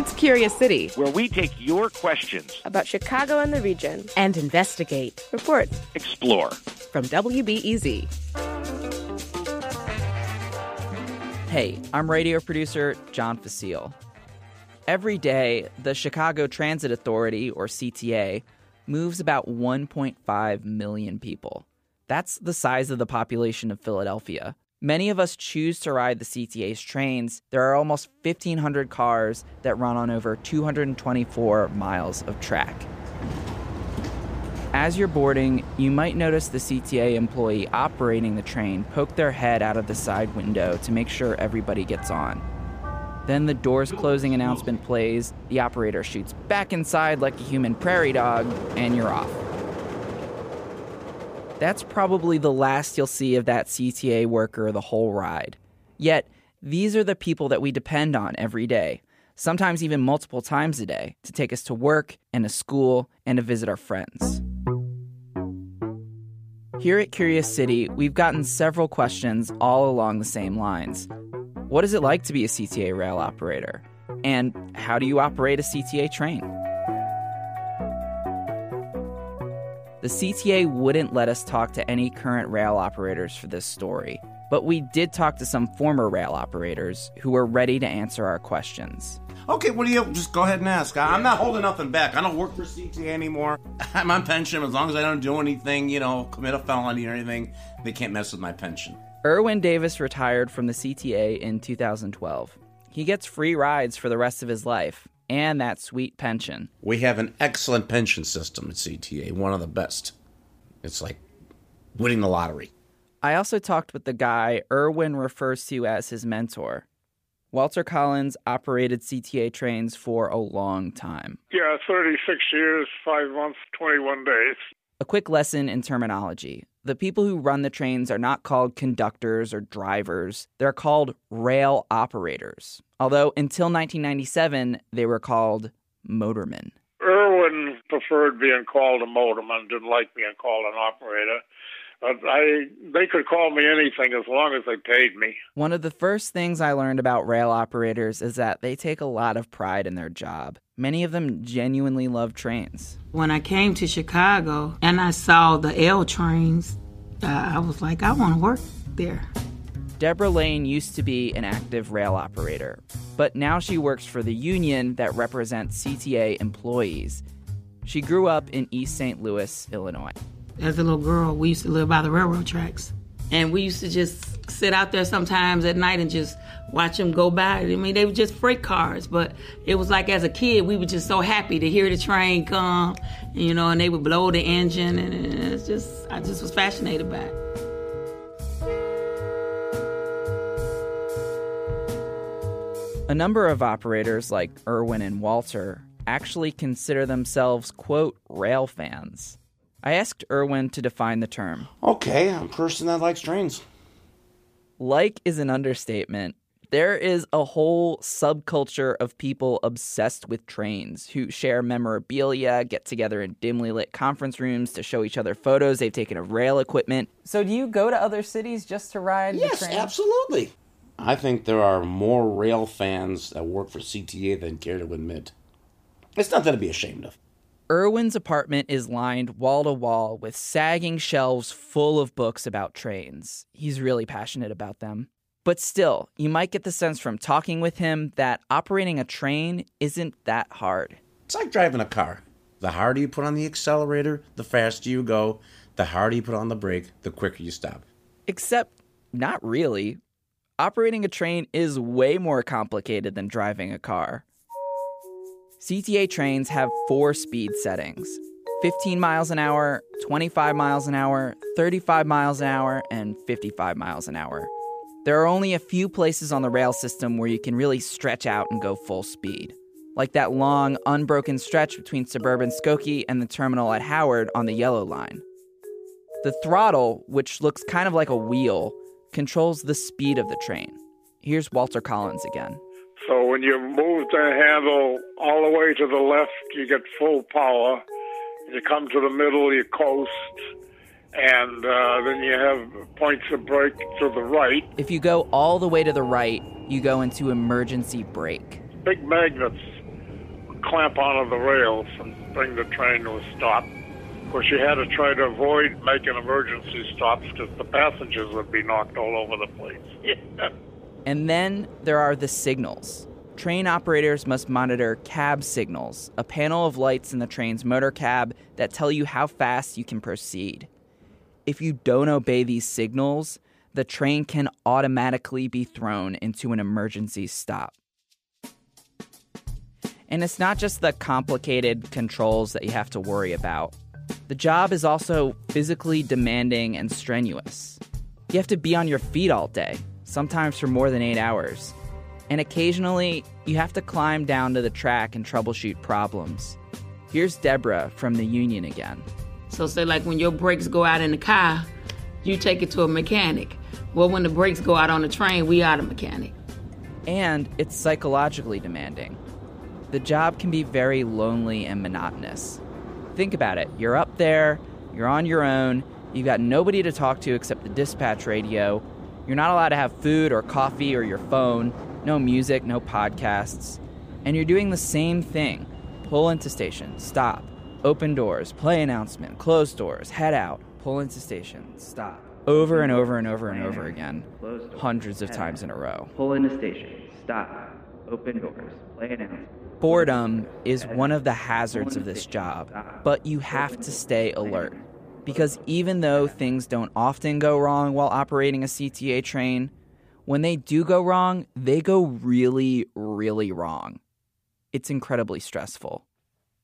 It's Curious City, where we take your questions about Chicago and the region and investigate, report, explore. From WBEZ. Hey, I'm radio producer John Facile. Every day, the Chicago Transit Authority, or CTA, moves about 1.5 million people. That's the size of the population of Philadelphia. Many of us choose to ride the CTA's trains. There are almost 1,500 cars that run on over 224 miles of track. As you're boarding, you might notice the CTA employee operating the train poke their head out of the side window to make sure everybody gets on. Then the door's closing announcement plays, the operator shoots back inside like a human prairie dog, and you're off. That's probably the last you'll see of that CTA worker the whole ride. Yet, these are the people that we depend on every day, sometimes even multiple times a day, to take us to work and to school and to visit our friends. Here at Curious City, we've gotten several questions all along the same lines. What is it like to be a CTA rail operator? And how do you operate a CTA train? The CTA wouldn't let us talk to any current rail operators for this story, but we did talk to some former rail operators who were ready to answer our questions. Okay, what do you just go ahead and ask? I'm not holding nothing back. I don't work for CTA anymore. I'm on pension. As long as I don't do anything, you know, commit a felony or anything, they can't mess with my pension. Erwin Davis retired from the CTA in 2012. He gets free rides for the rest of his life, and that sweet pension. We have an excellent pension system at CTA, one of the best. It's like winning the lottery. I also talked with the guy Erwin refers to as his mentor. Walter Collins operated CTA trains for a long time. Yeah, 36 years, 5 months, 21 days. A quick lesson in terminology. The people who run the trains are not called conductors or drivers, they're called rail operators. Although until 1997, they were called motormen. Erwin preferred being called a motorman, didn't like being called an operator. But I, they could call me anything as long as they paid me. One of the first things I learned about rail operators is that they take a lot of pride in their job. Many of them genuinely love trains. When I came to Chicago and I saw the L trains, uh, I was like, I want to work there. Deborah Lane used to be an active rail operator, but now she works for the union that represents CTA employees. She grew up in East St. Louis, Illinois. As a little girl, we used to live by the railroad tracks. And we used to just sit out there sometimes at night and just watch them go by. I mean, they were just freight cars, but it was like as a kid, we were just so happy to hear the train come, you know, and they would blow the engine, and it's just, I just was fascinated by it. A number of operators like Erwin and Walter actually consider themselves, quote, rail fans. I asked Erwin to define the term. Okay, I'm a person that likes trains. Like is an understatement. There is a whole subculture of people obsessed with trains who share memorabilia, get together in dimly lit conference rooms to show each other photos they've taken of rail equipment. So, do you go to other cities just to ride yes, the train? absolutely. I think there are more rail fans that work for CTA than care to admit. It's nothing to be ashamed of. Erwin's apartment is lined wall to wall with sagging shelves full of books about trains. He's really passionate about them. But still, you might get the sense from talking with him that operating a train isn't that hard. It's like driving a car. The harder you put on the accelerator, the faster you go. The harder you put on the brake, the quicker you stop. Except, not really. Operating a train is way more complicated than driving a car. CTA trains have four speed settings 15 miles an hour, 25 miles an hour, 35 miles an hour, and 55 miles an hour. There are only a few places on the rail system where you can really stretch out and go full speed, like that long, unbroken stretch between suburban Skokie and the terminal at Howard on the Yellow Line. The throttle, which looks kind of like a wheel, controls the speed of the train. Here's Walter Collins again. So when you move the handle all the way to the left, you get full power. You come to the middle, you coast, and uh, then you have points of brake to the right. If you go all the way to the right, you go into emergency brake. Big magnets clamp onto the rails and bring the train to a stop. Course, you had to try to avoid making emergency stops because the passengers would be knocked all over the place. And then there are the signals. Train operators must monitor cab signals, a panel of lights in the train's motor cab that tell you how fast you can proceed. If you don't obey these signals, the train can automatically be thrown into an emergency stop. And it's not just the complicated controls that you have to worry about. The job is also physically demanding and strenuous. You have to be on your feet all day, sometimes for more than eight hours. And occasionally, you have to climb down to the track and troubleshoot problems. Here's Deborah from the union again. So, say, like when your brakes go out in the car, you take it to a mechanic. Well, when the brakes go out on the train, we are the mechanic. And it's psychologically demanding. The job can be very lonely and monotonous. Think about it. You're up there, you're on your own, you've got nobody to talk to except the dispatch radio, you're not allowed to have food or coffee or your phone, no music, no podcasts, and you're doing the same thing. Pull into station, stop, open doors, play announcement, close doors, head out, pull into station, stop. Over and over and over and over again, hundreds of times in a row. Pull into station, stop, open doors, play announcement. Boredom is one of the hazards of this job, but you have to stay alert. Because even though things don't often go wrong while operating a CTA train, when they do go wrong, they go really, really wrong. It's incredibly stressful.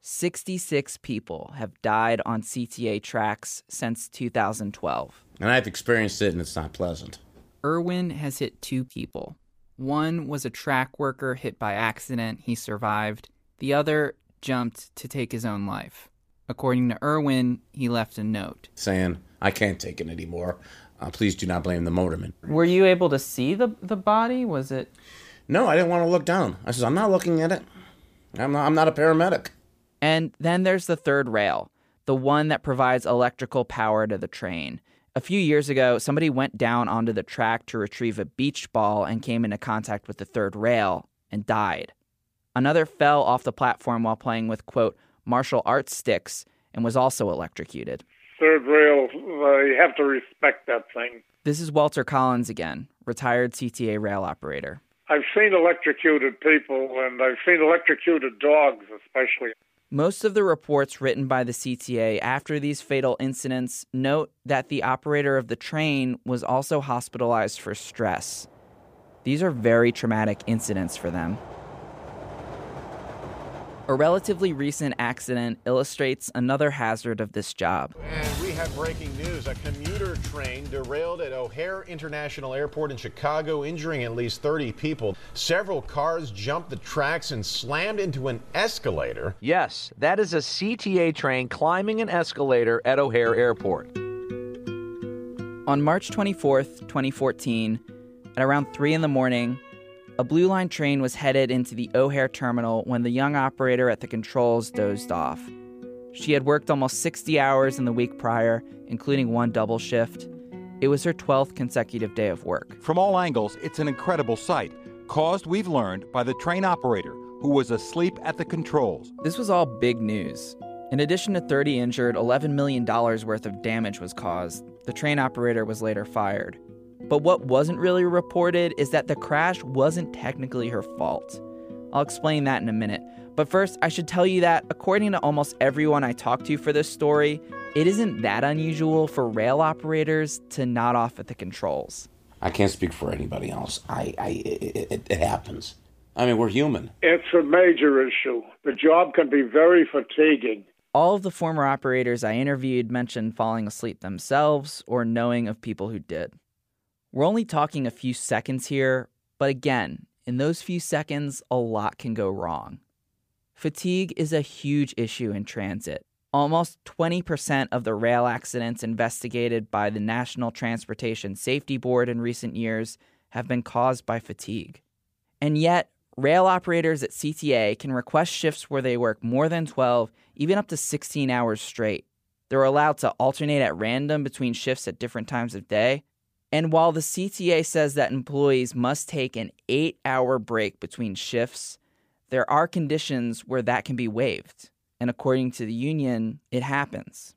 66 people have died on CTA tracks since 2012. And I've experienced it, and it's not pleasant. Irwin has hit two people. One was a track worker hit by accident. He survived. The other jumped to take his own life. According to Irwin, he left a note saying, I can't take it anymore. Uh, please do not blame the motorman. Were you able to see the, the body? Was it? No, I didn't want to look down. I said, I'm not looking at it. I'm not, I'm not a paramedic. And then there's the third rail, the one that provides electrical power to the train. A few years ago, somebody went down onto the track to retrieve a beach ball and came into contact with the third rail and died. Another fell off the platform while playing with, quote, martial arts sticks and was also electrocuted. Third rail, uh, you have to respect that thing. This is Walter Collins again, retired CTA rail operator. I've seen electrocuted people and I've seen electrocuted dogs, especially. Most of the reports written by the CTA after these fatal incidents note that the operator of the train was also hospitalized for stress. These are very traumatic incidents for them. A relatively recent accident illustrates another hazard of this job. And we have breaking news. A commuter train derailed at O'Hare International Airport in Chicago, injuring at least 30 people. Several cars jumped the tracks and slammed into an escalator. Yes, that is a CTA train climbing an escalator at O'Hare Airport. On March 24th, 2014, at around 3 in the morning, a Blue Line train was headed into the O'Hare terminal when the young operator at the controls dozed off. She had worked almost 60 hours in the week prior, including one double shift. It was her 12th consecutive day of work. From all angles, it's an incredible sight, caused, we've learned, by the train operator who was asleep at the controls. This was all big news. In addition to 30 injured, $11 million worth of damage was caused. The train operator was later fired. But what wasn't really reported is that the crash wasn't technically her fault. I'll explain that in a minute. But first, I should tell you that, according to almost everyone I talked to for this story, it isn't that unusual for rail operators to nod off at the controls. I can't speak for anybody else. I, I it, it, it happens. I mean, we're human. It's a major issue. The job can be very fatiguing. All of the former operators I interviewed mentioned falling asleep themselves or knowing of people who did. We're only talking a few seconds here, but again, in those few seconds, a lot can go wrong. Fatigue is a huge issue in transit. Almost 20% of the rail accidents investigated by the National Transportation Safety Board in recent years have been caused by fatigue. And yet, rail operators at CTA can request shifts where they work more than 12, even up to 16 hours straight. They're allowed to alternate at random between shifts at different times of day. And while the CTA says that employees must take an eight hour break between shifts, there are conditions where that can be waived. And according to the union, it happens.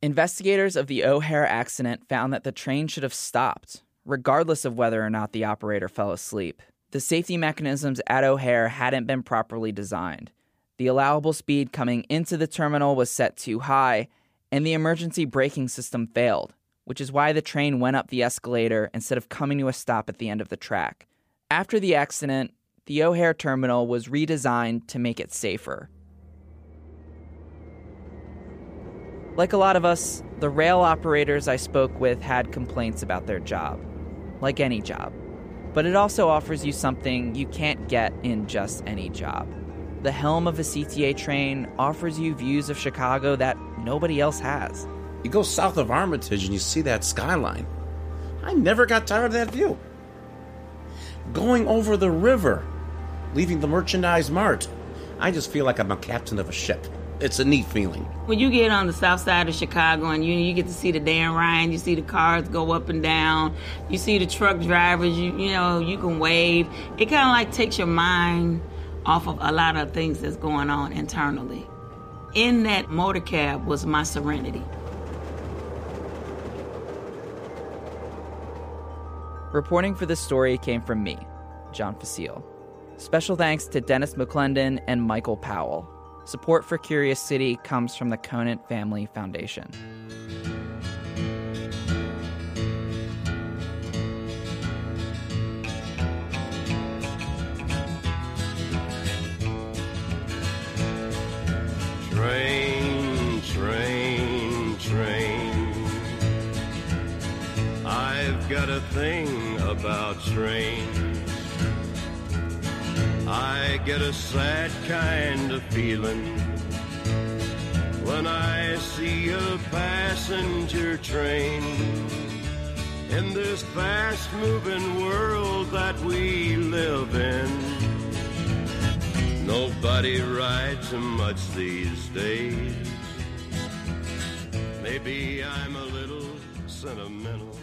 Investigators of the O'Hare accident found that the train should have stopped, regardless of whether or not the operator fell asleep. The safety mechanisms at O'Hare hadn't been properly designed. The allowable speed coming into the terminal was set too high, and the emergency braking system failed, which is why the train went up the escalator instead of coming to a stop at the end of the track. After the accident, the O'Hare terminal was redesigned to make it safer. Like a lot of us, the rail operators I spoke with had complaints about their job, like any job. But it also offers you something you can't get in just any job. The helm of a CTA train offers you views of Chicago that nobody else has. You go south of Armitage and you see that skyline. I never got tired of that view. Going over the river, leaving the merchandise mart. I just feel like I'm a captain of a ship. It's a neat feeling. When you get on the south side of Chicago and you you get to see the Dan Ryan, you see the cars go up and down, you see the truck drivers, you you know, you can wave. It kind of like takes your mind off of a lot of things that's going on internally. In that motor cab was my serenity. Reporting for this story came from me, John Facile. Special thanks to Dennis McClendon and Michael Powell. Support for Curious City comes from the Conant Family Foundation. Train, train, train. I've got a thing about trains. I get a sad kind of feeling when I see a passenger train in this fast moving world that we live in. Nobody rides much these days. Maybe I'm a little sentimental.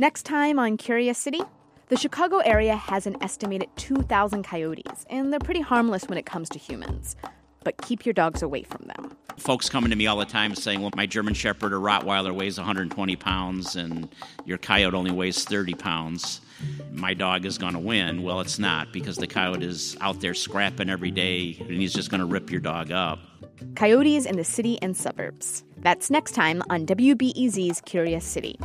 Next time on Curious City, the Chicago area has an estimated 2,000 coyotes, and they're pretty harmless when it comes to humans. But keep your dogs away from them. Folks coming to me all the time saying, well, my German Shepherd or Rottweiler weighs 120 pounds and your coyote only weighs 30 pounds. My dog is going to win. Well, it's not because the coyote is out there scrapping every day and he's just going to rip your dog up. Coyotes in the city and suburbs. That's next time on WBEZ's Curious City.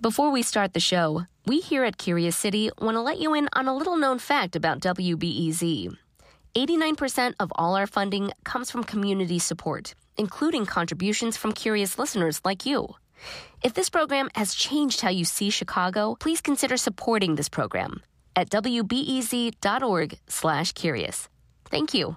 Before we start the show, we here at Curious City want to let you in on a little known fact about WBEZ. 89% of all our funding comes from community support, including contributions from curious listeners like you. If this program has changed how you see Chicago, please consider supporting this program at wbez.org/curious. Thank you.